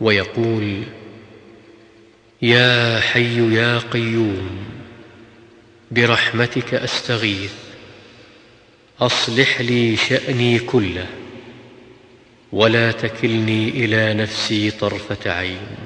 ويقول يا حي يا قيوم برحمتك أستغيث أصلح لي شأني كله ولا تكلني إلى نفسي طرفة عين.